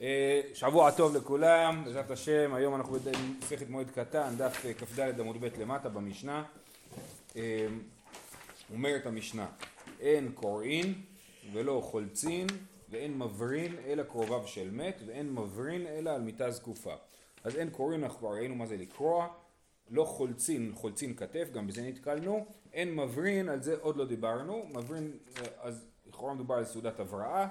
אה, שבוע טוב לכולם, בעזרת השם, היום אנחנו במסכת מועד קטן, דף אה, כ"ד עמוד ב' למטה במשנה. אה, אומרת המשנה, אין קוראין ולא חולצין ואין מברין אלא קרוביו של מת ואין מברין אלא על מיטה זקופה. אז אין קוראין, אנחנו כבר ראינו מה זה לקרוע, לא חולצין, חולצין כתף, גם בזה נתקלנו, אין מברין, על זה עוד לא דיברנו, מברין, אז לכאורה מדובר על סעודת הבראה. אה,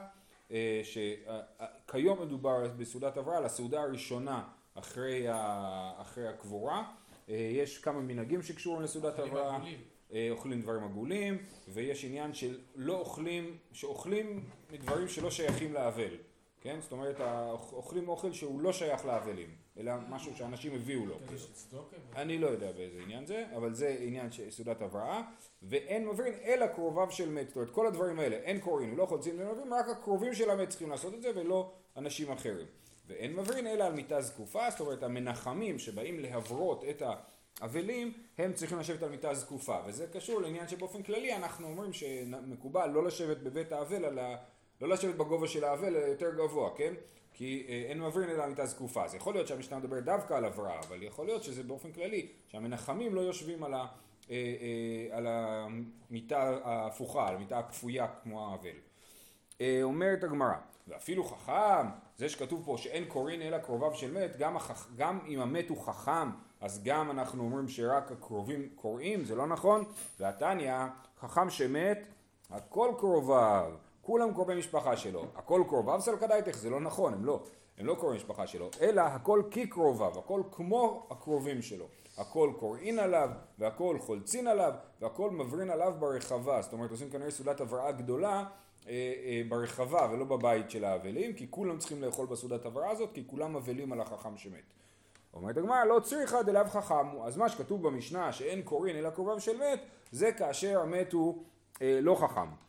שכיום מדובר בסעודת הבראה על הסעודה הראשונה אחרי, ה, אחרי הקבורה. אה, יש כמה מנהגים שקשורים לסעודת הבראה. אה, אוכלים דברים עגולים, ויש עניין של לא אוכלים, שאוכלים מדברים שלא שייכים לאבל. כן? זאת אומרת, אוכלים אוכל שהוא לא שייך לאבלים, אלא משהו שאנשים הביאו לו. אני לא יודע באיזה עניין זה, אבל זה עניין של סעודת הבראה, ואין מברין אלא קרוביו של מת. זאת אומרת, כל הדברים האלה, אין קוראים, לא חולצים ומברין, רק הקרובים של המת צריכים לעשות את זה, ולא אנשים אחרים. ואין מברין אלא על מיטה זקופה, זאת אומרת, המנחמים שבאים להברות את האבלים, הם צריכים לשבת על מיטה זקופה, וזה קשור לעניין שבאופן כללי אנחנו אומרים שמקובל לא לשבת בבית האבל ה... לא לשבת בגובה של האבל, אלא יותר גבוה, כן? כי אה, אין מברין אלא מיטה זקופה. אז יכול להיות שהמשנה מדבר דווקא על הבראה, אבל יכול להיות שזה באופן כללי, שהמנחמים לא יושבים על, ה, אה, אה, על המיטה ההפוכה, על המיטה הכפויה כמו האבל. אומרת הגמרא, ואפילו חכם, זה שכתוב פה שאין קורין אלא קרוביו של מת, גם, החכ... גם אם המת הוא חכם, אז גם אנחנו אומרים שרק הקרובים קוראים, זה לא נכון. והתניא, חכם שמת, הכל קרוביו. כולם קרובי משפחה שלו, הכל קרוביו סלקדאיתך, זה לא נכון, הם לא, הם לא קרובי משפחה שלו, אלא הכל כקרוביו, הכל כמו הקרובים שלו, הכל קוראין עליו, והכל חולצין עליו, והכל מברין עליו ברחבה, זאת אומרת עושים כנראה סעודת הבראה גדולה אה, אה, ברחבה ולא בבית של האבלים, כי כולם צריכים לאכול בסעודת הבראה הזאת, כי כולם אבלים על החכם שמת. אומרת הגמרא לא צריכה דלאו חכם הוא, אז מה שכתוב במשנה שאין קורין אלא קרוביו של מת, זה כאשר המת הוא אה, לא חכם.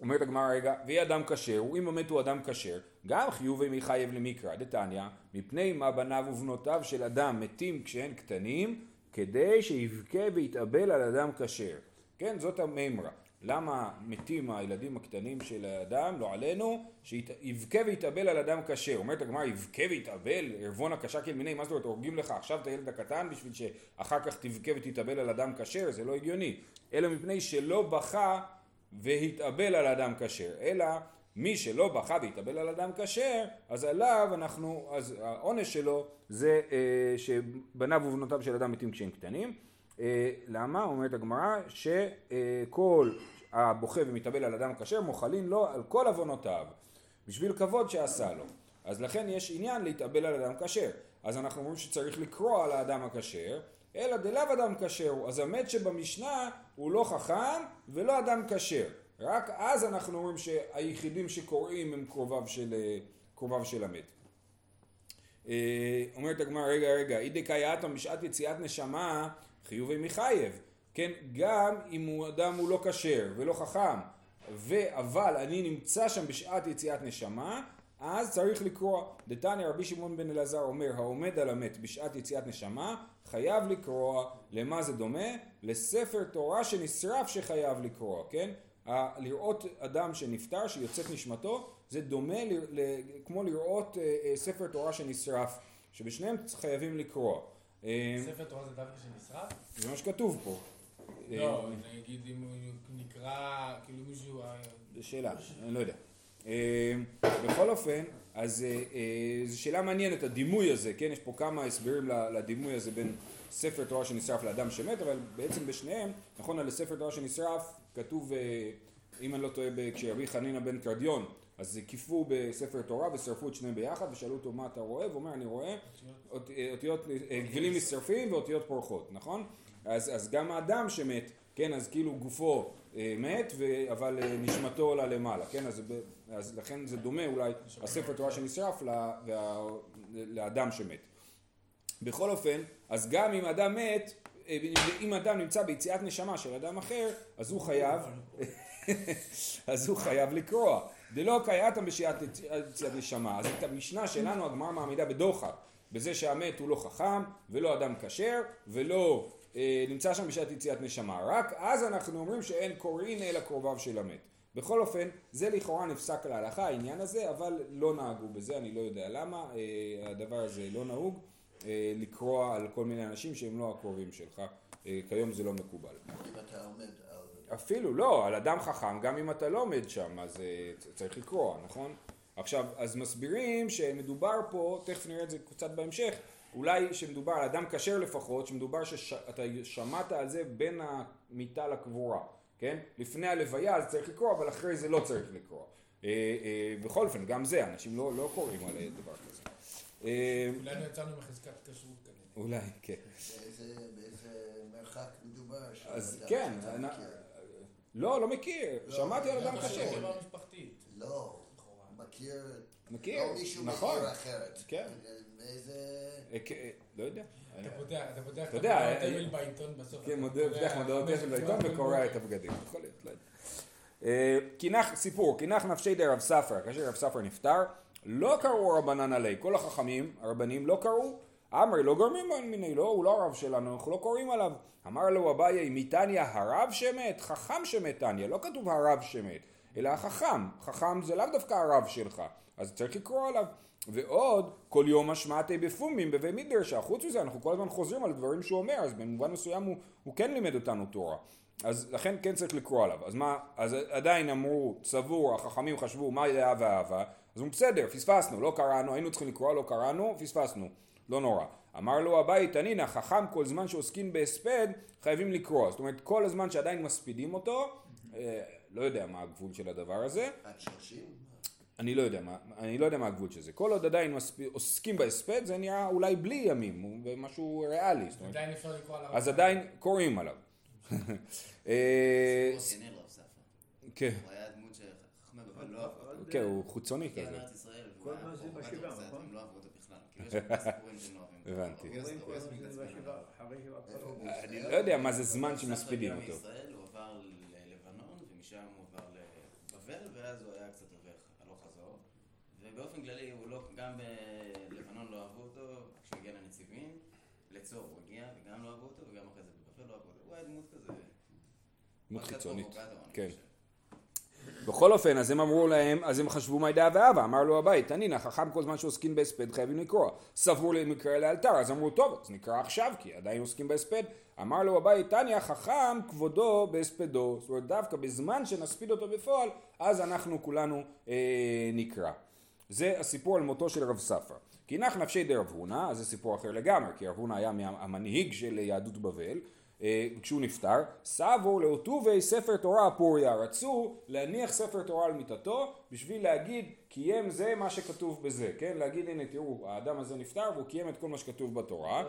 אומרת הגמרא רגע, ויהי אדם כשר, אם המת הוא אדם כשר, גם חיובי מחייב למקרא, דתניא, מפני מה בניו ובנותיו של אדם מתים כשהם קטנים, כדי שיבכה ויתאבל על אדם כשר. כן, זאת המימרה. למה מתים הילדים הקטנים של האדם, לא עלינו, שיבכה ויתאבל על אדם כשר. אומרת הגמרא, יבכה ויתאבל, ערבון הקשה כאל מיני, מה זאת אומרת, הורגים לך עכשיו את הילד הקטן בשביל שאחר כך תבכה ותתאבל על אדם כשר, זה לא הגיוני. אלא מפני שלא בכה והתאבל על אדם כשר, אלא מי שלא בכה והתאבל על אדם כשר, אז עליו אנחנו, אז העונש שלו זה אה, שבניו ובנותיו של אדם מתים כשהם קטנים. אה, למה? אומרת הגמרא שכל הבוכה ומתאבל על אדם כשר מוחלין לו על כל עוונותיו, בשביל כבוד שעשה לו. אז לכן יש עניין להתאבל על אדם כשר. אז אנחנו אומרים שצריך לקרוא על האדם הכשר, אלא דלאו אדם כשר הוא. אז המת שבמשנה הוא לא חכם ולא אדם כשר. רק אז אנחנו אומרים שהיחידים שקוראים הם קרוביו של, קרוביו של המת. אה, אומרת הגמרא, רגע, רגע, אידי קייאטם בשעת יציאת נשמה חיובי מחייב. כן, גם אם הוא אדם הוא לא כשר ולא חכם, אבל אני נמצא שם בשעת יציאת נשמה, אז צריך לקרוא. דתניא רבי שמעון בן אלעזר אומר, העומד על המת בשעת יציאת נשמה, חייב לקרוא. למה זה דומה? לספר תורה שנשרף שחייב לקרוא, כן? לראות אדם שנפטר, שיוצאת נשמתו, זה דומה ל, ל, כמו לראות אה, אה, ספר תורה שנשרף, שבשניהם חייבים לקרוא. אה, ספר תורה זה דווקא שנשרף? זה מה שכתוב פה. לא, נגיד אם הוא נקרא, כאילו מישהו... זו שאלה, אני לא יודע. בכל אופן, אז זו שאלה מעניינת, הדימוי הזה, כן? יש פה כמה הסברים לדימוי הזה בין ספר תורה שנשרף לאדם שמת, אבל בעצם בשניהם, נכון, על ספר תורה שנשרף כתוב, אה, אם אני לא טועה, כשרבי חנינא בן קרדיון, אז קיפו בספר תורה ושרפו את שניהם ביחד ושאלו אותו מה אתה רואה, והוא אומר אני רואה אותיות, אה, גבילים נשרפים ואותיות פורחות, נכון? אז, אז גם האדם שמת, כן, אז כאילו גופו אה, מת, אבל אה, נשמתו עולה למעלה, כן, אז, אז לכן זה דומה אולי הספר תורה שנשרף לה, וה, לאדם שמת. בכל אופן, אז גם אם אדם מת, אה, אם אדם נמצא ביציאת נשמה של אדם אחר, אז הוא חייב, אז הוא חייב לקרוע. דלא קייתם בשעת יציאת נשמה. אז את המשנה שלנו הגמרא מעמידה בדוחק, בזה שהמת הוא לא חכם, ולא אדם כשר, ולא אה, נמצא שם בשעת יציאת נשמה. רק אז אנחנו אומרים שאין קוראין אלא קרוביו של המת. בכל אופן, זה לכאורה נפסק להלכה העניין הזה, אבל לא נהגו בזה, אני לא יודע למה, אה, הדבר הזה לא נהוג אה, לקרוע על כל מיני אנשים שהם לא הקרובים שלך, אה, כיום זה לא מקובל. אם אתה עומד על... אפילו לא, על אדם חכם, גם אם אתה לא עומד שם, אז צריך לקרוא, נכון? עכשיו, אז מסבירים שמדובר פה, תכף נראה את זה קצת בהמשך, אולי שמדובר על אדם כשר לפחות, שמדובר שאתה שמעת על זה בין המיטה לקבורה, כן? לפני הלוויה אז צריך לקרוא, אבל אחרי זה לא צריך לקרוא. אה, אה, בכל אופן, גם זה, אנשים לא, לא קוראים על דבר כזה. אה, אולי לא יצאנו מחזקת כשרות כנראה. אולי, כן. באיזה, מרחק מדובר? אז כן? לא, לא מכיר, לא, שמעתי על אדם כשר. קרבה משפחתית. לא, מכיר... מכיר, לא מישהו נכון. מכיר אחרת. כן. באיזה... אה, כן, לא יודע. אתה פותח, אתה פותח אתה יודע, מודעות אה, אבל בעיתון בסוף. כן, פותח מודעות דקות בעיתון וקורע. את הבגדים, יכול להיות, לא יודע. אה, סיפור, קינח נפשי די רב ספרא, כאשר רב ספרא נפטר, לא קראו רבנן עלי, כל החכמים, הרבנים לא קראו, אמרי לא גורמים מיני, לא, הוא לא הרב שלנו, אנחנו לא קוראים עליו. אמר לו אביי, מתניא הרב שמת? חכם שמת תניא, לא כתוב הרב שמת, אלא החכם, חכם זה לאו דווקא הרב שלך, אז צריך לקרוא עליו. ועוד, כל יום השמעתי בפומים בבי מדרשה, חוץ מזה אנחנו כל הזמן חוזרים על דברים שהוא אומר, אז במובן מסוים הוא, הוא כן לימד אותנו תורה. אז לכן כן צריך לקרוא עליו. אז מה, אז עדיין אמרו, סבור, החכמים חשבו, מה יהיה ואהבה, אז הוא בסדר, פספסנו, לא קראנו, היינו צריכים לקרוא, לא קראנו, פספסנו, לא נורא. אמר לו הבית, תנינא, חכם כל זמן שעוסקים בהספד, חייבים לקרוא. זאת אומרת, כל הזמן שעדיין מספידים אותו, אה, לא יודע מה הגבול של הדבר הזה, עד? אני לא יודע מה, אני לא יודע מה הגבול של זה. כל עוד עדיין מספ... עוסקים בהספד, זה נראה אולי בלי ימים, משהו ריאלי. עדיין אפשר לקרוא עליו. אז עדיין קוראים עליו. אה. כן, הוא היה דמות שחכמי בבל לא אהבו אותו. כן, הוא חוצוני כזה. כל מה זה בשבעה, נכון? הם לא אהבו אותו בכלל. כאילו לא. הבנתי. אני לא יודע מה זה זמן שמספידים אותו. מישראל, הוא עבר ללבנון, ומשם הוא עבר ואז הוא היה קצת הולך הלוך חזור. ובאופן כללי, הוא לא, גם בלבנון לא אהבו אותו, כשהוא הגיע לנציבים, לצור הוא הגיע, וגם לא אהבו אותו, וגם אחרי זה בבבל לא אהבו אותו. הוא היה דמות כזה. דמות חיצונית. כן. בכל אופן, אז הם אמרו להם, אז הם חשבו מה ידע ואהבה, אמר לו הבית, תנינא, חכם כל זמן שעוסקים בהספד חייבים לקרוא. סברו להם מקרא לאלתר, אז אמרו, טוב, אז נקרא עכשיו, כי עדיין עוסקים בהספד. אמר לו הבית, תניא, חכם כבודו בהספדו. זאת אומרת, דווקא בזמן שנספיד אותו בפועל, אז אנחנו כולנו אה, נקרא. זה הסיפור על מותו של רב ספרא. כי נח נפשי די רב הונא, אז זה סיפור אחר לגמרי, כי רב הונא היה המנהיג של יהדות בבל, כשהוא נפטר, סבור לאוטובי ספר תורה הפוריה, רצו להניח ספר תורה על מיטתו בשביל להגיד קיים זה מה שכתוב בזה, כן? להגיד הנה תראו האדם הזה נפטר והוא קיים את כל מה שכתוב בתורה, לא.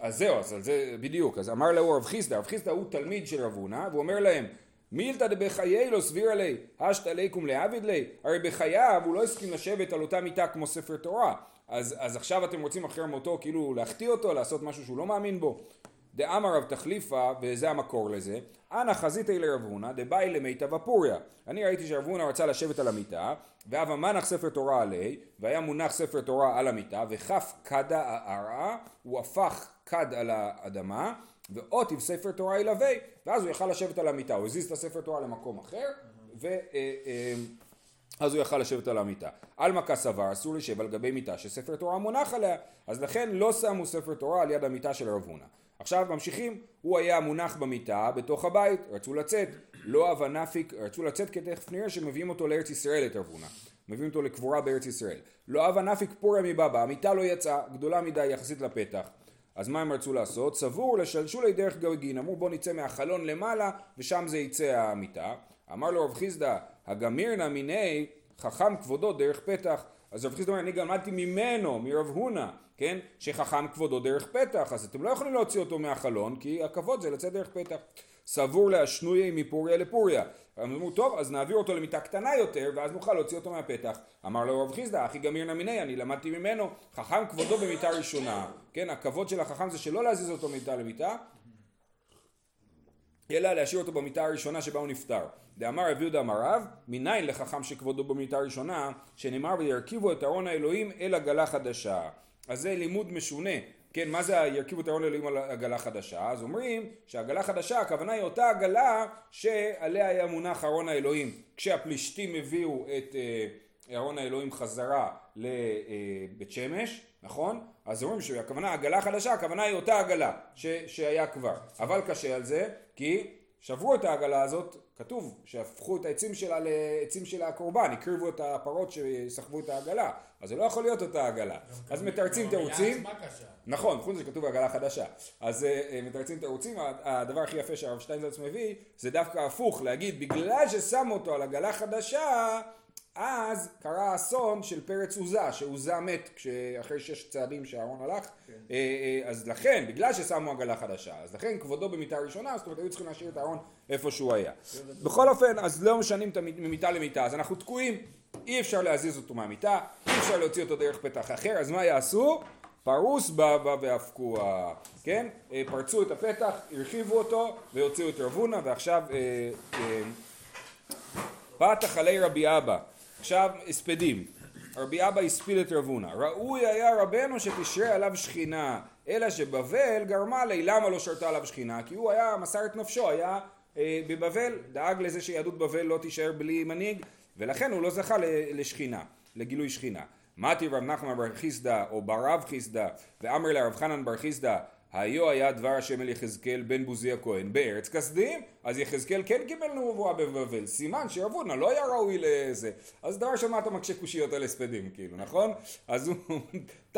אז זהו, אז על זה בדיוק, אז אמר לו רב חיסדא, רב חיסדא הוא תלמיד של רב הונא, והוא אומר להם, מילתא דבחיי לא סבירא לי, השתא ליקום לעביד לי, הרי בחייו הוא לא הסכים לשבת על אותה מיטה כמו ספר תורה, אז, אז עכשיו אתם רוצים אחרי מותו כאילו להחטיא אותו, לעשות משהו שהוא לא מאמין בו. דאמר רב תחליפה, וזה המקור לזה, אנא חזיתי לרב הונא, דבאי למיטב הפוריה. אני ראיתי שרב הונא רצה לשבת על המיטה, והווה מנח ספר תורה עלי, והיה מונח ספר תורה על המיטה, וכף כדה הארעה, הוא הפך כד על האדמה, ועוטיב ספר תורה ילווה, ואז הוא יכל לשבת על המיטה, הוא הזיז את הספר תורה למקום אחר, ו... אה, אה, אז הוא יכל לשבת על המיטה. עלמא כסבר אסור לשב על גבי מיטה שספר תורה מונח עליה, אז לכן לא שמו ספר תורה על יד המיטה של רב הונא. עכשיו ממשיכים, הוא היה מונח במיטה בתוך הבית, רצו לצאת, לא הווה נפיק, רצו לצאת כי תכף נראה שמביאים אותו לארץ ישראל את רב הונא. מביאים אותו לקבורה בארץ ישראל. לא הווה נפיק פוריה מבבא, המיטה לא יצאה, גדולה מדי יחסית לפתח. אז מה הם רצו לעשות? סבור לשלשולי דרך גרגין, אמרו בוא נצא מהחלון למעלה ושם זה יצא המיטה. אמר לו רב חיסדא, הגמירנא מיני חכם כבודו דרך פתח. אז רב חיסדא אומר, אני גם למדתי ממנו, מרב הונא, כן? שחכם כבודו דרך פתח, אז אתם לא יכולים להוציא אותו מהחלון, כי הכבוד זה לצאת דרך פתח. סבור להשנויה מפוריה לפוריה. אמרו, טוב, אז נעביר אותו למיטה קטנה יותר, ואז נוכל להוציא אותו מהפתח. אמר לו רב חיסדא, אחי גמירנא מיני, אני למדתי ממנו, חכם כבודו במיטה ראשונה. כן, הכבוד של החכם זה שלא להזיז אותו מיטה למיטה, אלא להשאיר אותו במיטה הראשונה שבה הוא נפטר. דאמר רב יהודה אמר רב, מניין לחכם שכבודו במיטה הראשונה, שנאמר וירכיבו את ארון האלוהים אל עגלה חדשה. אז זה לימוד משונה כן, מה זה ירכיבו את הארון לאלוהים על עגלה חדשה? אז אומרים שעגלה חדשה, הכוונה היא אותה עגלה שעליה היה מונח ארון האלוהים כשהפלישתים הביאו את אה, ארון האלוהים חזרה לבית שמש, נכון? אז אומרים שהכוונה עגלה חדשה, הכוונה היא אותה עגלה ש, שהיה כבר. אבל קשה על זה, כי שברו את העגלה הזאת, כתוב שהפכו את העצים שלה לעצים של הקורבן, הקריבו את הפרות שסחבו את העגלה, אז זה לא יכול להיות אותה עגלה. אז מתרצים תירוצים. נכון, חוץ מזה שכתוב עגלה חדשה. אז אה, אה, מתרצים תירוצים, הדבר הכי יפה שהרב שטיינזלץ מביא, זה דווקא הפוך, להגיד בגלל ששמו אותו על עגלה חדשה, אז קרה אסון של פרץ עוזה, שעוזה מת אחרי שש צעדים שאהרון הלך, אה, אה, אז לכן, בגלל ששמו עגלה חדשה, אז לכן כבודו במיטה ראשונה, זאת אומרת היו צריכים להשאיר את הארון איפה שהוא היה. בכל אופן, אז לא משנים ממיטה למיטה, אז אנחנו תקועים, אי אפשר להזיז אותו מהמיטה, אי אפשר להוציא אותו דרך פתח אחר, אז מה יעשו? פרוס בא בא ואבקוה, כן? אה, פרצו את הפתח, הרחיבו אותו והוציאו את רבונה ועכשיו אה, אה, פתח עלי רבי אבא, עכשיו הספדים, רבי אבא הספיד את רבונה, ראוי היה רבנו שתשרה עליו שכינה, אלא שבבל גרמה לי. למה לא שרתה עליו שכינה, כי הוא היה מסר את נפשו, היה אה, בבבל, דאג לזה שיהדות בבל לא תישאר בלי מנהיג, ולכן הוא לא זכה לשכינה, לגילוי שכינה. מתי רב נחמן בר חיסדא או ברב חיסדא ואמר לרב חנן בר חיסדא היו היה דבר השם אל יחזקאל בן בוזי הכהן בארץ כסדים אז יחזקאל כן קיבל נבואה בבבל. סימן שירבונה לא היה ראוי לזה. אז דבר מה אתה מקשה קושיות על הספדים כאילו נכון? אז הוא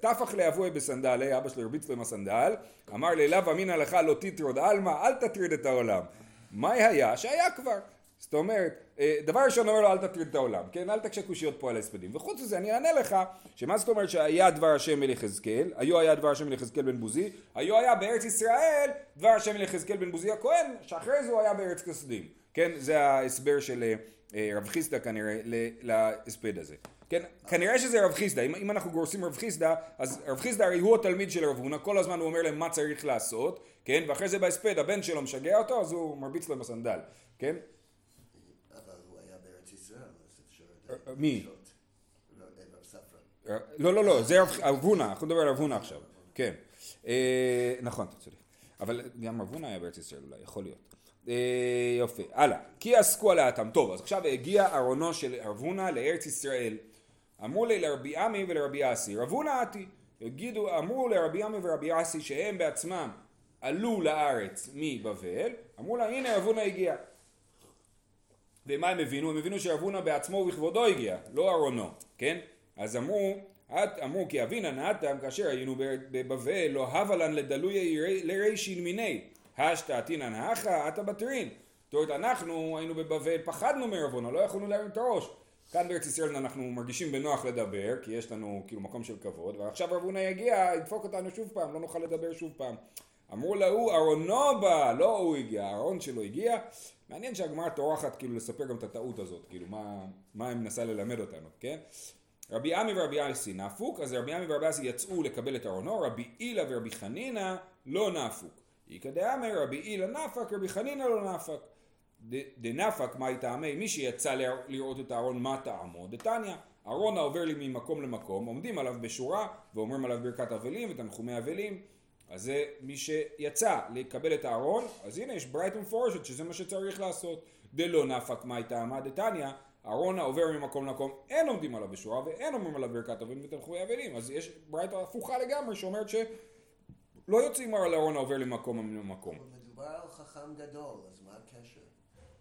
טפח לאבוי בסנדלי אבא שלו הרביץ לו עם הסנדל אמר לאליו אמינא לך לא תטרוד עלמא אל תטריד את העולם. מה היה? שהיה כבר. זאת אומרת, דבר ראשון אומר לו אל תטריד את העולם, כן? אל תקשה קושיות פה על ההספדים. וחוץ מזה אני אענה לך, שמה זאת אומרת שהיה דבר השם אל יחזקאל, היו היה דבר השם אל יחזקאל בן בוזי, היו היה בארץ ישראל דבר השם אל יחזקאל בן בוזי הכהן, שאחרי זה הוא היה בארץ כסדים. כן? זה ההסבר של אה, אה, רב חיסדא כנראה להספד הזה. כן? כנראה שזה רב חיסדא, אם, אם אנחנו גורסים רב חיסדא, אז רב חיסדא הרי הוא התלמיד של רב הונא, כל הזמן הוא אומר להם מה צריך לעשות, כן? ואחרי זה בהספד הבן שלו משגע אותו, אז הוא מרביץ לו עם הסנדל, כן? אבל הוא היה בארץ ישראל, אז אפשר... אה, מי? רב ספרא. לא, לא, לא, זה רב הונא, אנחנו נדבר על רב הונא עכשיו, כן. אה, נכון, אתה צודק. אבל גם רב הונא היה בארץ ישראל אולי, יכול להיות. אה, יופי, הלאה. כי עסקו על האטם. טוב, אז עכשיו הגיע ארונו של רב הונא לארץ ישראל. אמרו לי לרבי עמי ולרבי אסי, רב הונא עתי. הגידו, אמרו לרבי עמי ורבי אסי שהם בעצמם עלו לארץ מבבל, אמרו לה הנה רב הונא הגיע. ומה הם הבינו? הם הבינו שרב הונא בעצמו ובכבודו הגיע, לא ארונו, כן? אז אמרו, את- אמרו כי אבינה נעתם כאשר היינו בבבל לא הבה לן לדלוי לרישין מיני השתא עתינן האחה עתה בטרין זאת אומרת אנחנו היינו בבבל פחדנו מרב הונא לא יכולנו להרים את הראש כאן בארץ ישראל אנחנו מרגישים בנוח לדבר כי יש לנו כאילו מקום של כבוד ועכשיו רב הונא יגיע ידפוק אותנו שוב פעם לא נוכל לדבר שוב פעם אמרו להוא ארונו בא לא הוא הגיע הארון שלו הגיע מעניין שהגמרא טורחת כאילו לספר גם את הטעות הזאת כאילו מה, מה היא מנסה ללמד אותנו כן רבי עמי ורבי אסי נפוק, אז רבי עמי ורבי אסי יצאו לקבל את ארונו, רבי הילה ורבי חנינא לא נפוק. איכא דאמר רבי הילה נפק, רבי חנינא לא נפק. דנפק מאי טעמי, מי שיצא לרא- לראות את הארון מה טעמו, דתניא, ארון העובר לי ממקום למקום, עומדים עליו בשורה ואומרים עליו ברכת אבלים ותנחומי אבלים. אז זה מי שיצא לקבל את הארון, אז הנה יש ברייתא מפורשת שזה מה שצריך לעשות. דלא נפק מאי טעמה דתניא, ארון העובר ממקום למקום, אין עומדים עליו בשורה ואין אומרים עליו ברכת אבלים ותנחומי אבלים. אז יש ברייתא הפוכה לגמרי שאומרת שלא יוצאים על ארון העובר למקום למקום. מדובר על חכם גדול, אז מה הקשר?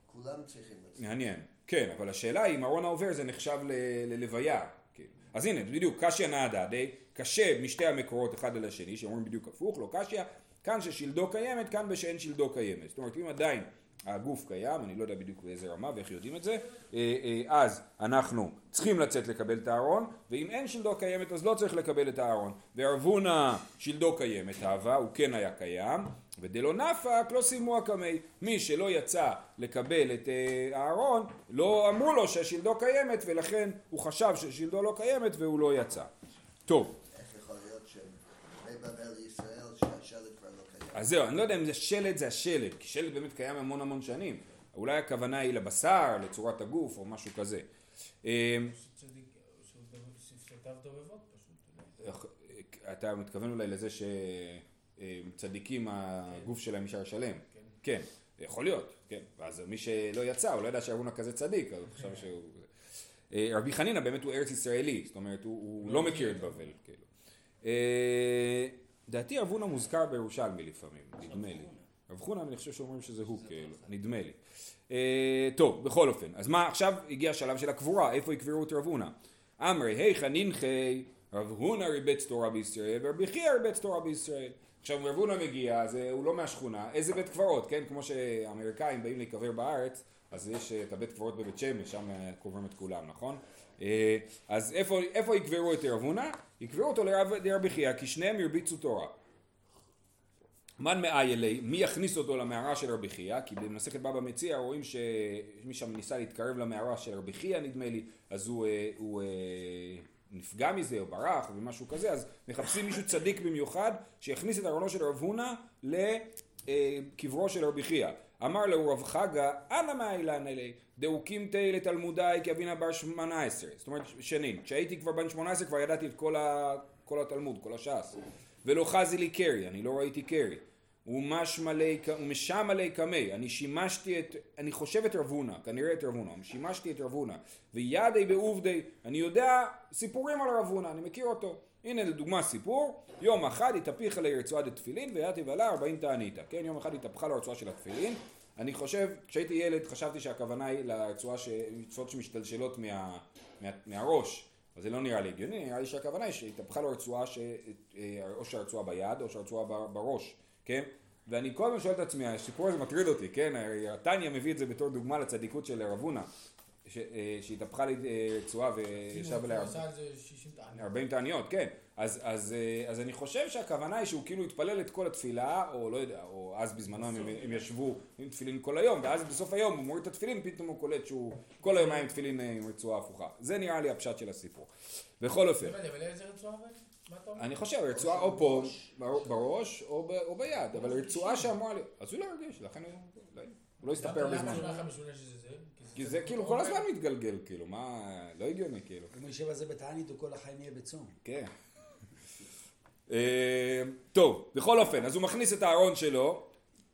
כולם צריכים לצאת. מעניין. כן, אבל השאלה היא אם ארון העובר זה נחשב ללוויה. כאילו. אז הנה, בדיוק, קשיא נעדה די, קשה משתי המקורות אחד אל השני, שאומרים בדיוק הפוך, לא קשיא, כאן ששלדו קיימת, כאן בשאין שלדו קיימת. זאת אומרת, אם עדיין הגוף קיים, אני לא יודע בדיוק באיזה רמה ואיך יודעים את זה, אה, אה, אז אנחנו צריכים לצאת לקבל את הארון, ואם אין שלדו קיימת אז לא צריך לקבל את הארון. וערבונה שלדו קיימת אהבה, הוא כן היה קיים, ודלא נפק לא סיימו הקמי. מי שלא יצא לקבל את אה, הארון, לא אמרו לו שהשלדו קיימת, ולכן הוא חשב ששלדו לא קיימת והוא לא יצא. טוב, איך יכול להיות שבבבל ישראל שהשלט כבר לא קיים? אז זהו, אני לא יודע אם זה שלד זה השלד, כי שלד באמת קיים המון המון שנים. אולי הכוונה היא לבשר, לצורת הגוף או משהו כזה. אה, פשוט. אתה מתכוון אולי לזה שצדיקים הגוף שלהם נשאר שלם. כן, יכול להיות, כן. ואז מי שלא יצא, הוא לא ידע שארגונה כזה צדיק, אז הוא חשב שהוא... אה, רבי חנינא באמת הוא ארץ ישראלי, זאת אומרת הוא, לא מכיר את בבל, כאילו. דעתי רב הונא מוזכר בירושלמי לפעמים, נדמה לי. רב חונא אני חושב שאומרים שזה הוא, כאילו, נדמה לי. אה, טוב, בכל אופן, אז מה, עכשיו הגיע השלב של הקבורה, איפה יקברו את רב הונא? אמרי, היכא ננחי, רב הונא ריבץ תורה בישראל, ורבי חייא ריבץ תורה בישראל. עכשיו רב הונא מגיע, אז אה, הוא לא מהשכונה, איזה בית קברות, כן? כמו שהאמריקאים באים להיקבר בארץ, אז יש אה, את הבית קברות בבית שמש, שם קוברים את כולם, נכון? אה, אז איפה, איפה יקברו את רב הונא? יקברו אותו לרב- לרבי חייא, כי שניהם הרביצו תורה. מן מאיילי, מי יכניס אותו למערה של רבי חייא? כי במסכת בבא מציע רואים שמי שם ניסה להתקרב למערה של רבי חייא נדמה לי, אז הוא, אה, הוא אה, נפגע מזה או ברח ומשהו כזה, אז מחפשים מישהו צדיק במיוחד שיכניס את ארונו של רב הונא לקברו של רבי חייא. אמר לו רב חגה, אנא מאילן אלי, דאוקים תה לתלמודי כאבינה בר שמונה עשרה. זאת אומרת, שנים. כשהייתי כבר בן שמונה עשרה כבר ידעתי את כל, ה... כל התלמוד, כל הש"ס. ולא חזי לי קרי, אני לא ראיתי קרי. ומשם עלי קמי, אני שימשתי את, אני חושב את רב הונא, כנראה את רב הונא, שימשתי את רב הונא, וידי בעובדי, אני יודע סיפורים על רב הונא, אני מכיר אותו. הנה לדוגמה סיפור, יום אחד התהפיכה לי רצועה דתפילין ויתיב עלה ארבעים תעניתא, כן? יום אחד התהפכה לו הרצועה של התפילין, אני חושב, כשהייתי ילד חשבתי שהכוונה היא ש- רצועות שמשתלשלות מה, מה, מהראש, אז זה לא נראה לי הגיוני, נראה לי שהכוונה היא שהתהפכה לו רצועה, ש... אה, או שהרצועה ביד או שהרצועה בראש, כן? ואני כל הזמן שואל את עצמי, הסיפור הזה מטריד אותי, כן? התניא מביא את זה בתור דוגמה לצדיקות של רב הונא, אה, שהתהפכה לי אה, רצועה וישב עליה עשה על זה 60 תעניות. 40 תעניות, כן. אז, אז, אה, אז אני חושב שהכוונה היא שהוא כאילו התפלל את כל התפילה, או לא יודע, או אז בזמנו הם, הם ישבו עם תפילין כל היום, ואז בסוף היום הוא מוריד את התפילין, פתאום הוא קולט שהוא כל היום היה עם תפילין אה, עם רצועה הפוכה. זה נראה לי הפשט של הסיפור. בכל אופן, לא אבל איזה רצועה? מה אתה אומר? אני חושב, רצועה או פה, בר- בראש, או, ב, או ביד, אבל רצועה שאמורה להיות, אז הוא לא הרגיש, לכן הוא לא, לא הסתפר בזמן. זה? כי זה כאילו כל הזמן מתגלגל, כאילו, מה, לא הגיוני, כאילו. אם הוא יישב על זה בתענית, הוא כל החיים יהיה בצום. כן. אה, טוב, בכל אופן, אז הוא מכניס את הארון שלו,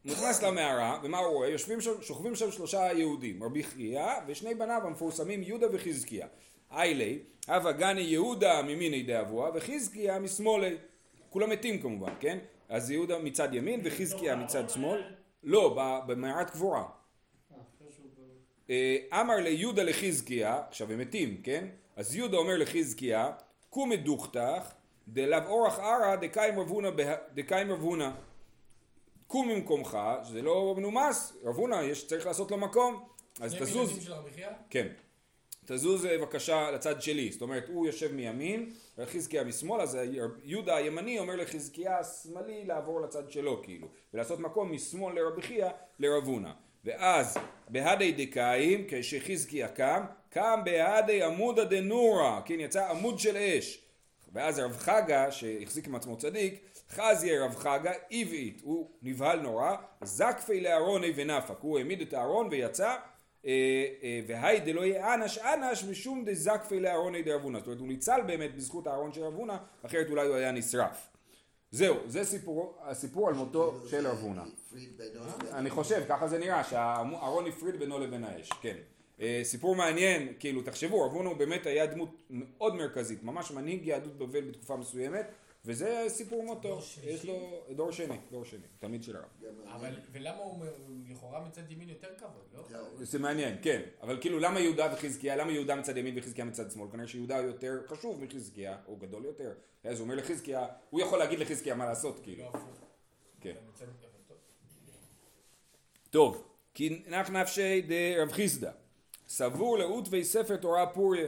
נכנס למערה, ומה הוא רואה? יושבים שם, שוכבים שם שלושה יהודים, רבי חייא ושני בניו המפורסמים יהודה וחזקיה. איילי, הווה גני יהודה ממיני דאבוה וחזקיה משמאלי. כולם מתים כמובן, כן? אז יהודה מצד ימין וחזקיה מצד שמאל. לא, במערת קבורה. אה, אמר ליהודה לחזקיה, עכשיו הם מתים, כן? אז יהודה אומר לחזקיה, קום מדוכתך, דלאו אורח ערא דקיים רבונה, דקיים רבונה. קום ממקומך, שזה לא מנומס, רבונה, יש, צריך לעשות לו מקום, אז תזוז? כן, תזוז אה, בבקשה לצד שלי, זאת אומרת הוא יושב מימין וחזקיה משמאל, אז יהודה הימני אומר לחזקיה השמאלי לעבור לצד שלו כאילו, ולעשות מקום משמאל לרבי חייא לרב הונא. ואז בהדי דקאים, כשחזקיה קם, קם בהדי עמודא דנורא, כן, יצא עמוד של אש. ואז רב חגה, שהחזיק עם עצמו צדיק, חזיה רב חגה, עברית, הוא נבהל נורא, זקפי לארוני ונפק, הוא העמיד את הארון ויצא, אה, אה, והי דלא יהיה אנש אנש משום דזקפי לארוני דרבונה, זאת אומרת הוא ניצל באמת בזכות הארון של רבונה, אחרת אולי הוא היה נשרף. זהו, זה סיפור, הסיפור על מותו של רבונה. אני חושב, ככה זה נראה, שהארון הפריד בינו לבין האש, כן. אה, סיפור מעניין, כאילו תחשבו, רב הונא הוא באמת היה דמות מאוד מרכזית, ממש מנהיג יהדות בבל בתקופה מסוימת, וזה סיפור מותו, יש לו דור שני, דור שני, תלמיד של הרב. אבל, ולמה הוא לכאורה מצד ימין יותר כבוד, לא? זה מעניין, כן, אבל כאילו למה יהודה וחזקיה, למה יהודה מצד ימין וחזקיה מצד שמאל? כנראה שיהודה יותר חשוב מחזקיה, או גדול יותר, אז הוא אומר לחזקיה, הוא יכול להגיד לחזקיה מה לעשות, כאילו, לא הפוך. כן. טוב, כי נח נפשי דרב חיסדא, סבור לעוטווי ספר תורה פוריה.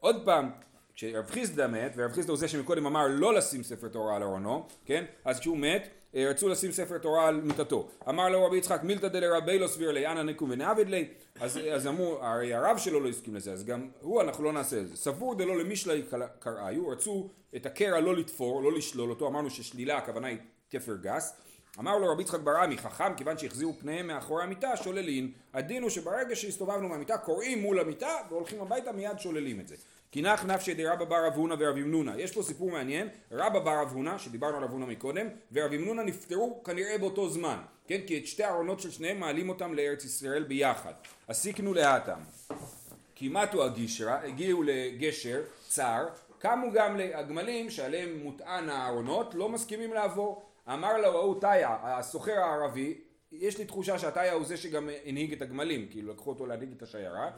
עוד פעם, כשרב חיסדא מת, ורב חיסדא הוא זה שמקודם אמר לא לשים ספר תורה על ארונו, כן? אז כשהוא מת, אה, רצו לשים ספר תורה על מיטתו. אמר לו רבי יצחק מילתא דלרבי לא סביר לי, אנא נקום ונעבד לי. אז, אז אמרו, הרי הרב שלו לא הסכים לזה, אז גם הוא, אנחנו לא נעשה את זה. סבור דלא למישלי קראיו, רצו את הקרע לא לתפור, לא לשלול אותו, אמרנו ששלילה הכוונה היא תפר גס. אמר לו רבי יצחק בר עמי, חכם כיוון שהחזירו פניהם מאחורי המיטה, שוללין. הדין הוא שברגע שהסתובבנו מהמיטה, קוראים מול המיטה, והולכים הביתה, מיד שוללים את זה. כי נח נפשי דרבא בר רב הונא ורב ימנונה. יש פה סיפור מעניין, רבא בר רב הונא, שדיברנו על רב הונא מקודם, ורב ימנונה נפטרו כנראה באותו זמן, כן? כי את שתי הארונות של שניהם מעלים אותם לארץ ישראל ביחד. הסיקנו להתם. כמעטו הגישרה, הגיעו לגשר צר, קמו גם הגמלים שעליהם מוטען הארונות, לא מסכימים לעבור. אמר לו ההוא תאיה, הסוחר הערבי, יש לי תחושה שהתאיה הוא זה שגם הנהיג את הגמלים, כאילו לקחו אותו להנהיג את השיירה.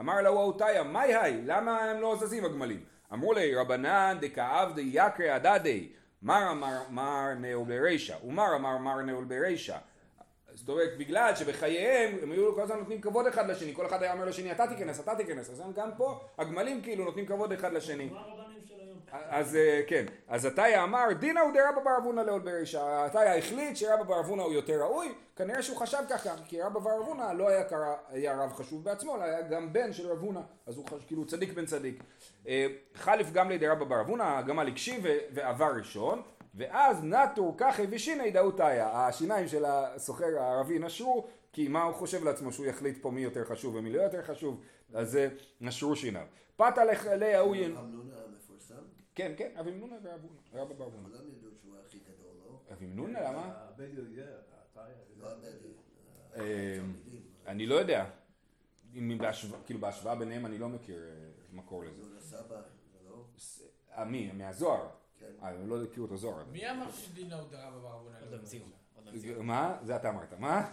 אמר לו ההוא תאיה, מאי היי, למה הם לא זזים הגמלים? אמרו לי, רבנן דכאב דיקרא הדדי, מר אמר מר נאול ברישא, ומר אמר מר נאול ברישא. זאת אומרת, בגלל שבחייהם הם היו כל הזמן נותנים כבוד אחד לשני, כל אחד היה אומר לשני, אתה תיכנס, אתה תיכנס, אז גם פה, הגמלים כאילו נותנים כבוד אחד לשני. מה הרבנים של היום? אז אה, כן, אז עתיה אמר דינא הוא דרבא בר אבונה לעול ברישא, עתיה החליט שרבא בר אבונה הוא יותר ראוי, כנראה שהוא חשב ככה, כי רבא בר אבונה לא היה, קרא, היה רב חשוב בעצמו, אלא היה גם בן של רב הונא, אז הוא חש, כאילו צדיק בן צדיק. אה, חליף גם לידי רבא בר אבונה, הגמל הקשיב ועבר ראשון, ואז נטור ככה ושיני דאותיה, השיניים של הסוחר הערבי נשרו, כי מה הוא חושב לעצמו שהוא יחליט פה מי יותר חשוב ומי לא יותר חשוב, אז אה, נשרו שיניו. פת עליך אלי כן, כן, אבי מנונה ורבא בר אבונה. כולם ידעו שהוא הכי גדול, לא? אבי מנונה, למה? הבדואי. לא הבדואי. אני לא יודע. כאילו בהשוואה ביניהם אני לא מכיר אה, מקור לזה. לא? אה, מי? מהזוהר. כן. אה, הם לא הכירו את הזוהר. מי אמר שדינה הוא דרבא בר אבונה עוד המציאו. מה? זה אתה אמרת. מה?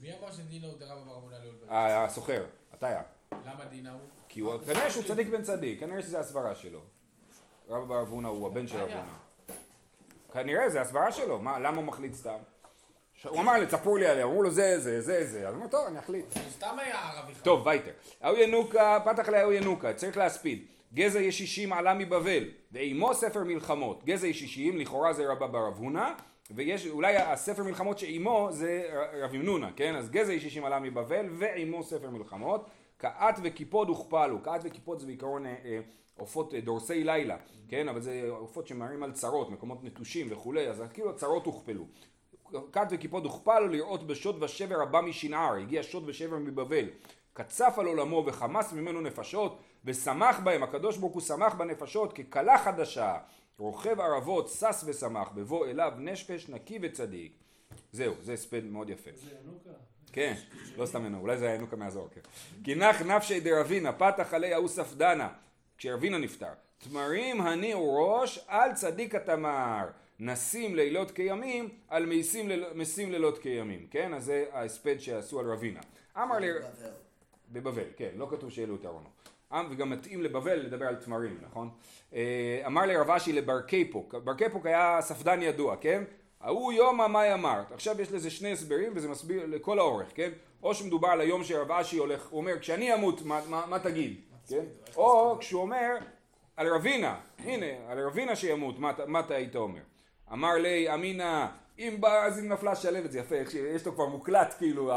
מי אמר שדינה הוא דרבא בר אבונה? אה, הסוחר. עתיה. למה דינה הוא? כי הוא, כנראה שהוא צדיק בן צדיק, כנראה שזה הסברה שלו. רב בר אבונה הוא הבן של היה. אבונה. כנראה זה הסברה שלו, מה, למה הוא מחליט סתם? הוא אמר לי, תספרו לי עליה, אמרו לו זה, זה, זה, זה, אז הוא אמר, טוב, אני אחליט. הוא סתם היה ערבי חד. טוב, וייטר. ההוא ינוקה, פתח להוא ינוקה, צריך להספיד. גזע ישישים עלה מבבל, ועימו ספר מלחמות. גזע ישישים, לכאורה זה רבא בר אב הונא, ויש, אולי הספר מלחמות שעימו זה ר- רב ימנונה, כן? אז גזע ישישים עלה מבבל, ועימו ספר מלחמות. קאת וקיפוד הוכפלו. קאת וקיפוד זה בעיקרון אה, אה, עופות אה, דורסי לילה, כן? אבל זה עופות שמראים על צרות, מקומות נטושים וכולי, אז כאילו הצרות הוכפלו. כת וקיפוד הוכפל לראות בשוד ושבר הבא משנער, הגיע שוד ושבר מבבל. קצף על עולמו וחמס ממנו נפשות, ושמח בהם, הקדוש ברוך הוא שמח בנפשות ככלה חדשה. רוכב ערבות, שש ושמח, בבוא אליו נשפש נקי וצדיק. זהו, זה הספד מאוד יפה. זה ינוקה. כן, לא סתם ינוקה, אולי זה ינוקה מהזוהר, כן. כי נח נפשי דרבינה, פתח עלי ההוא ספדנה, כשרבינה נפטר. תמרים הניעו ראש, על צדיק התמר. נשים לילות כימים, על משים, ליל... משים לילות כימים. כן, אז זה ההספד שעשו על רבינה. אמר לי... בבל. בבבל, כן, לא כתוב שהעלו את ארונו. עם וגם מתאים לבבל לדבר על תמרים, נכון? אה, אמר לרב אשי לבר קייפוק, בר קייפוק היה ספדן ידוע, כן? ההוא יומא מאי אמרת. עכשיו יש לזה שני הסברים וזה מסביר לכל האורך, כן? או שמדובר על היום שרב אשי הולך, הוא אומר כשאני אמות מה, מה, מה תגיד, כן? או כשהוא אומר על רבינה, הנה, על רבינה שימות, מה, אתה- היית אומר? אמר לי אמינא אם בא אז אם נפלה שלהבת זה יפה שיש לו כבר מוקלט כאילו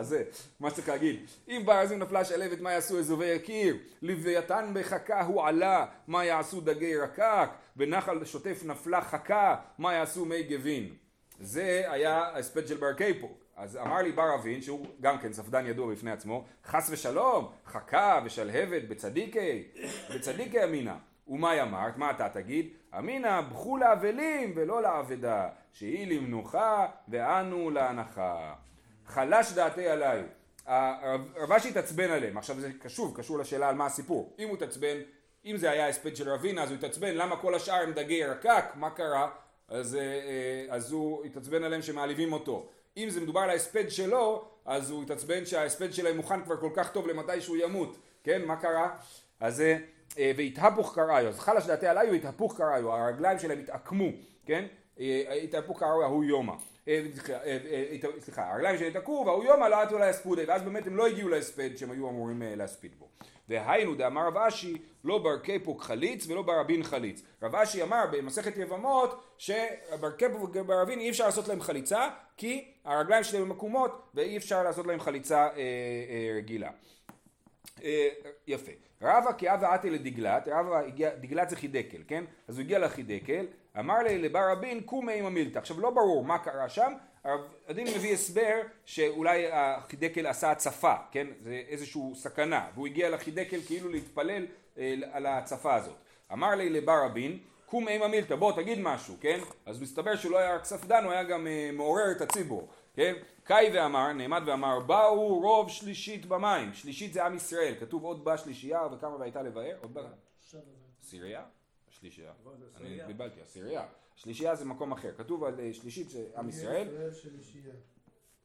זה מה שצריך להגיד. אם בא אז אם נפלה שלהבת מה יעשו אזובי יקיר לוויתן בחכה הוא עלה מה יעשו דגי רקק? בנחל שוטף נפלה חכה מה יעשו מי גבין? זה היה ההספד של בר קייפו אז אמר לי בר אבין שהוא גם כן ספדן ידוע בפני עצמו חס ושלום חכה ושלהבת בצדיקי בצדיקי אמינא ומאי אמרת? מה אתה תגיד? אמינא בכו לאבלים ולא לאבדה, שהיא למנוחה ואנו להנחה. חלש דעתי עליי. רב אשי התעצבן עליהם. עכשיו זה קשור, קשור לשאלה על מה הסיפור. אם הוא התעצבן, אם זה היה הספד של רבינה אז הוא התעצבן למה כל השאר הם דגי רקק, מה קרה? אז, אה, אה, אז הוא התעצבן עליהם שמעליבים אותו. אם זה מדובר על ההספד שלו, אז הוא התעצבן שההספד שלהם מוכן כבר כל כך טוב למתי שהוא ימות. כן, מה קרה? אז זה, אה, והתהפוך קראיו, אז חלש דעתי עליי והתהפוך קראיו, הרגליים שלהם התעקמו, כן? אה, התהפוך קראיו ההוא יומא. אה, סליחה, אה, אה, הרגליים שלהם התעקו וההוא יומא לא עטו להספודי, ואז באמת הם לא הגיעו להספד שהם היו אמורים אה, להספיד בו. והיינו דאמר רב אשי לא בר קייפוק חליץ ולא בר רבין חליץ. רב אשי אמר במסכת יבמות שבר קייפוק ובר רבין אי אפשר לעשות להם חליצה כי הרגליים שלהם הם עקומות ואי אפשר לעשות להם חליצה אה, אה, רגילה. אה, יפה. רבא כאבה עטה לדגלת, רבא הגיע, דגלת זה חידקל, כן? אז הוא הגיע לחידקל, אמר לי לבר רבין קומי עם המילתא. עכשיו לא ברור מה קרה שם, הדין מביא הסבר שאולי החידקל עשה הצפה, כן? זה איזושהי סכנה, והוא הגיע לחידקל כאילו להתפלל אה, על ההצפה הזאת. אמר לי לבר רבין, קום אימה מילתא, בוא תגיד משהו, כן? אז מסתבר שהוא לא היה רק ספדן, הוא היה גם אה, מעורר את הציבור, כן? קאי ואמר, נעמד ואמר, באו רוב שלישית במים, שלישית זה עם ישראל, כתוב עוד בא שלישייה וכמה והייתה לבאר, עוד בא, סירייה? שלישייה, אני בלבלתי, הסירייה, שלישייה זה מקום אחר, כתוב על אה, שלישית זה עם ישראל.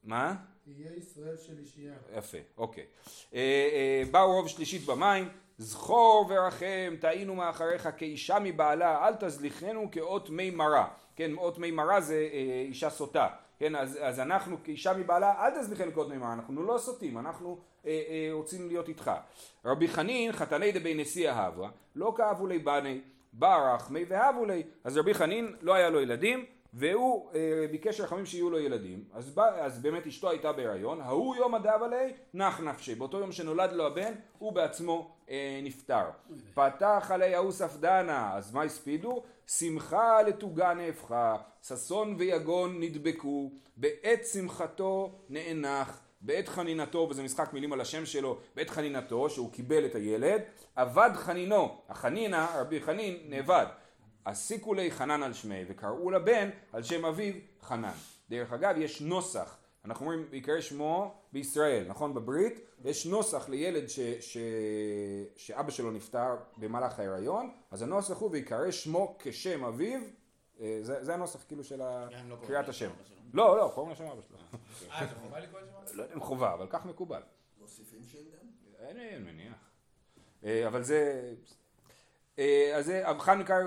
מה? יהיה ישראל של אישייה. יפה, אוקיי. אה, אה, באו רוב שלישית במים, זכור ורחם, טעינו מאחריך כאישה מבעלה, אל תזליכנו כאות מי מרה. כן, אות מי מרה זה אה, אישה סוטה. כן, אז, אז אנחנו כאישה מבעלה, אל תזליכנו כאות מי מרה, אנחנו לא סוטים, אנחנו אה, אה, רוצים להיות איתך. רבי חנין, חתני דבי נשיא אהבה, לא כאבו לי בני, ברח מי והבו לי. אז רבי חנין לא היה לו ילדים, והוא אה, ביקש רחמים שיהיו לו ילדים, אז, בא, אז באמת אשתו הייתה בהיריון, ההוא יום הדב עלי נח נפשי, באותו יום שנולד לו הבן הוא בעצמו אה, נפטר. פתח עלי ההוא ספדנה, אז מה הספידו? שמחה לתוגה נהפכה, ששון ויגון נדבקו, בעת שמחתו נאנח, בעת חנינתו, וזה משחק מילים על השם שלו, בעת חנינתו, שהוא קיבל את הילד, אבד חנינו, החנינה, רבי חנין, נאבד. הסיקו לי חנן על שמי וקראו לבן על שם אביו חנן. דרך אגב יש נוסח, אנחנו אומרים ויקרא שמו בישראל, נכון בברית? יש נוסח לילד ש, ש, שאבא שלו נפטר במהלך ההיריון, אז הנוסח הוא ויקרא שמו כשם אביו, אה, זה, זה הנוסח כאילו של לא קריאת השם. לא, לא, קוראים לשם אבא שלו. אה, זה חובה לקרוא את שמו? לא יודע אם חובה, אבל כך מקובל. מוסיפים שם גם? אין, אין מניח. אה, אבל זה... אה, אז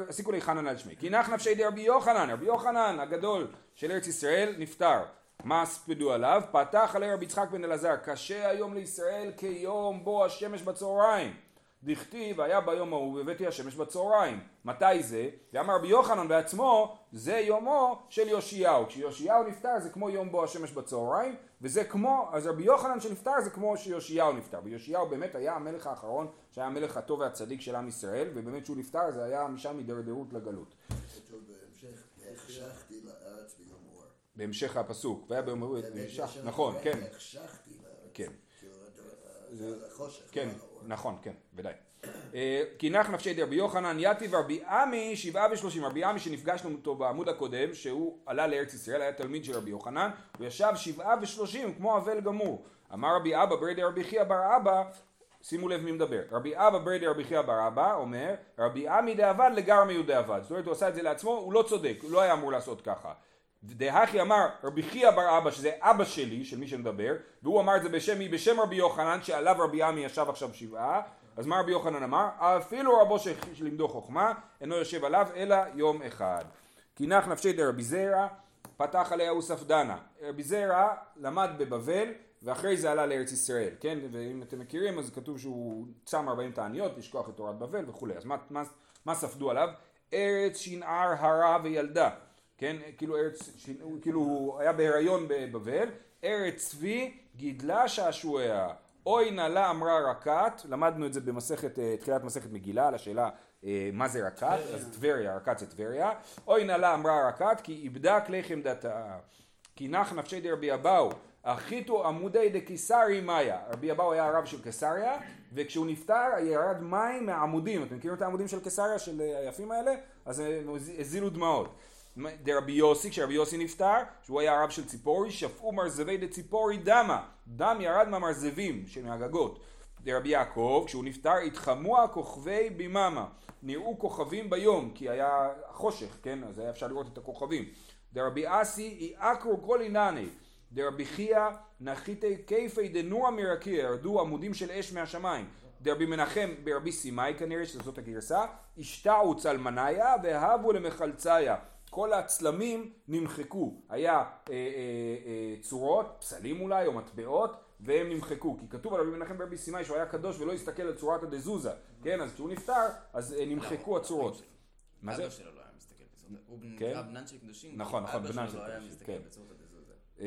הסיקו לי חנן על שמי. כי נח נפשי די רבי יוחנן, רבי יוחנן הגדול של ארץ ישראל נפטר. מה הספידו עליו? פתח עלי רבי יצחק בן אלעזר, קשה היום לישראל כיום בו השמש בצהריים. דכתיב היה ביום ההוא והבאתי השמש בצהריים. מתי זה? ואמר רבי יוחנן בעצמו, זה יומו של יאשיהו. כשיאשיהו נפטר זה כמו יום בו השמש בצהריים, וזה כמו, אז רבי יוחנן שנפטר זה כמו שיאשיהו נפטר. ויאשיהו באמת היה המלך האחרון שהיה המלך הטוב והצדיק של עם ישראל, ובאמת כשהוא נפטר זה היה משם הידרדרות לגלות. בהמשך, הפסוק, והיה ביום ההוא שם נכון, כן. כן. כאילו. כן. נכון, כן, ודאי. אה, כי נח נפשי דרבי יוחנן יתיב רבי עמי שבעה ושלושים. רבי עמי שנפגשנו איתו בעמוד הקודם שהוא עלה לארץ ישראל היה תלמיד של רבי יוחנן הוא ישב שבעה ושלושים כמו אבל גמור. אמר רבי אבא ברדי רבי חייא בר אבא. שימו לב מי מדבר. רבי אבא ברדי רבי חייא בר אבא אומר רבי עמי דאבד לגרמי הוא דאבד. זאת אומרת הוא עשה את זה לעצמו הוא לא צודק הוא לא היה אמור לעשות ככה דהכי אמר רבי חייא בר אבא שזה אבא שלי של מי שמדבר והוא אמר את זה בשם מי בשם רבי יוחנן שעליו רבי עמי ישב עכשיו שבעה. אז מה רבי יוחנן אמר? אפילו רבו של- שלימדו חוכמה אינו יושב עליו אלא יום אחד. כי נח נפשי דרבי זרע פתח עליה הוא ספדנה. רבי זרע למד בבבל ואחרי זה עלה לארץ ישראל כן? ואם אתם מכירים אז כתוב שהוא צם 40 תעניות לשכוח את תורת בבל וכולי. אז מה, מה, מה ספדו עליו? ארץ שנער הרה וילדה כן, כאילו ארץ, כאילו הוא היה בהיריון בבבל, ארץ צבי גידלה שעשועיה, אוי נלה אמרה רקת, למדנו את זה במסכת, אה, תחילת מסכת מגילה, על השאלה אה, מה זה רקת, אז טבריה, רקת זה טבריה, אוי נלה אמרה רקת, כי איבדה כלי חמדתה, כי נח נפשי דרבי אבאו, החיתו עמודי דקיסרי מאיה, רבי אבאו היה הרב של קיסריה, וכשהוא נפטר ירד מים מהעמודים, אתם מכירים את העמודים של קיסריה, של אה, היפים האלה? אז הם הזילו דמעות. דרבי יוסי, כשרבי יוסי נפטר, שהוא היה הרב של ציפורי, שפעו מרזבי דציפורי דמה, דם ירד מהמרזבים, מהגגות. דרבי יעקב, כשהוא נפטר, התחמו הכוכבי ביממה, נראו כוכבים ביום, כי היה חושך, כן, אז היה אפשר לראות את הכוכבים. דרבי אסי, יעקרו כל עינני, דרבי חייא, נחיתי כיפי דנוע מרקיע, ירדו עמודים של אש מהשמיים. דרבי מנחם ברבי סימאי כנראה שזאת הגרסה, השתעו צלמניה והבו למחלציה. כל הצלמים נמחקו, היה אה, אה, אה, צורות, פסלים אולי או מטבעות והם נמחקו, כי כתוב על רבי מנחם ברבי סימאי שהוא היה קדוש ולא הסתכל על צורת הדזוזה, כן, אז כשהוא נפטר אז אה, נמחקו הצורות. מה זה? אבא שלו לא היה מסתכל בצורת... הוא כן? נקרא בנן של קדושים. נכון, נכון, בנן של לא קדושים, כן. אה,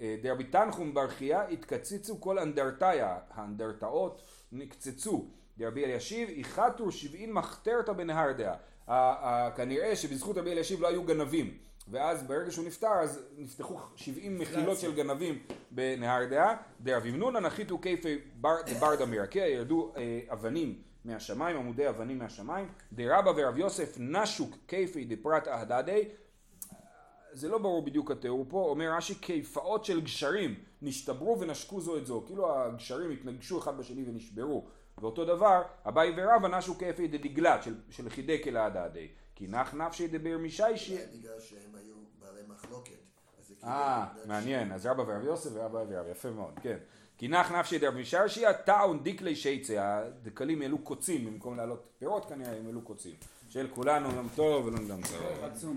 אה, דרבי תנחום בר חייא התקצצו כל אנדרטיה, האנדרטאות נקצצו. דרבי אלישיב איחתו שבעין מחתרתא בנהר דעה. כנראה שבזכות רבי אלישיב לא היו גנבים. ואז ברגע שהוא נפטר אז נפתחו 70 מחילות של גנבים בנהר דעה. דרבי מנונה נחיתו כיפי בר- ברדה מרקיע, ירדו אה, אבנים מהשמיים, עמודי אבנים מהשמיים, דרבא ורב יוסף נשוק כיפי דפרט אהדדי, זה לא ברור בדיוק התיאור פה, אומר רש"י כיפאות של גשרים נשתברו ונשקו זו את זו, כאילו הגשרים התנגשו אחד בשני ונשברו, ואותו דבר אביי ורבא נשו כיפי דדגלת של, של חידקי להדדי, כי נח נפשי דבר משיישי אולי בגלל שהם היו בעלי מחלוקת. כאילו אה. מעניין, אז רבא ורב יוסף ורבא ורב, יפה מאוד, כן. כי נח נפשי דרב משרשיה טעון דיקלי שייצא, הדקלים העלו קוצים במקום להעלות פירות כנראה הם העלו קוצים. של כולנו יום טוב ולא נדם. עצום.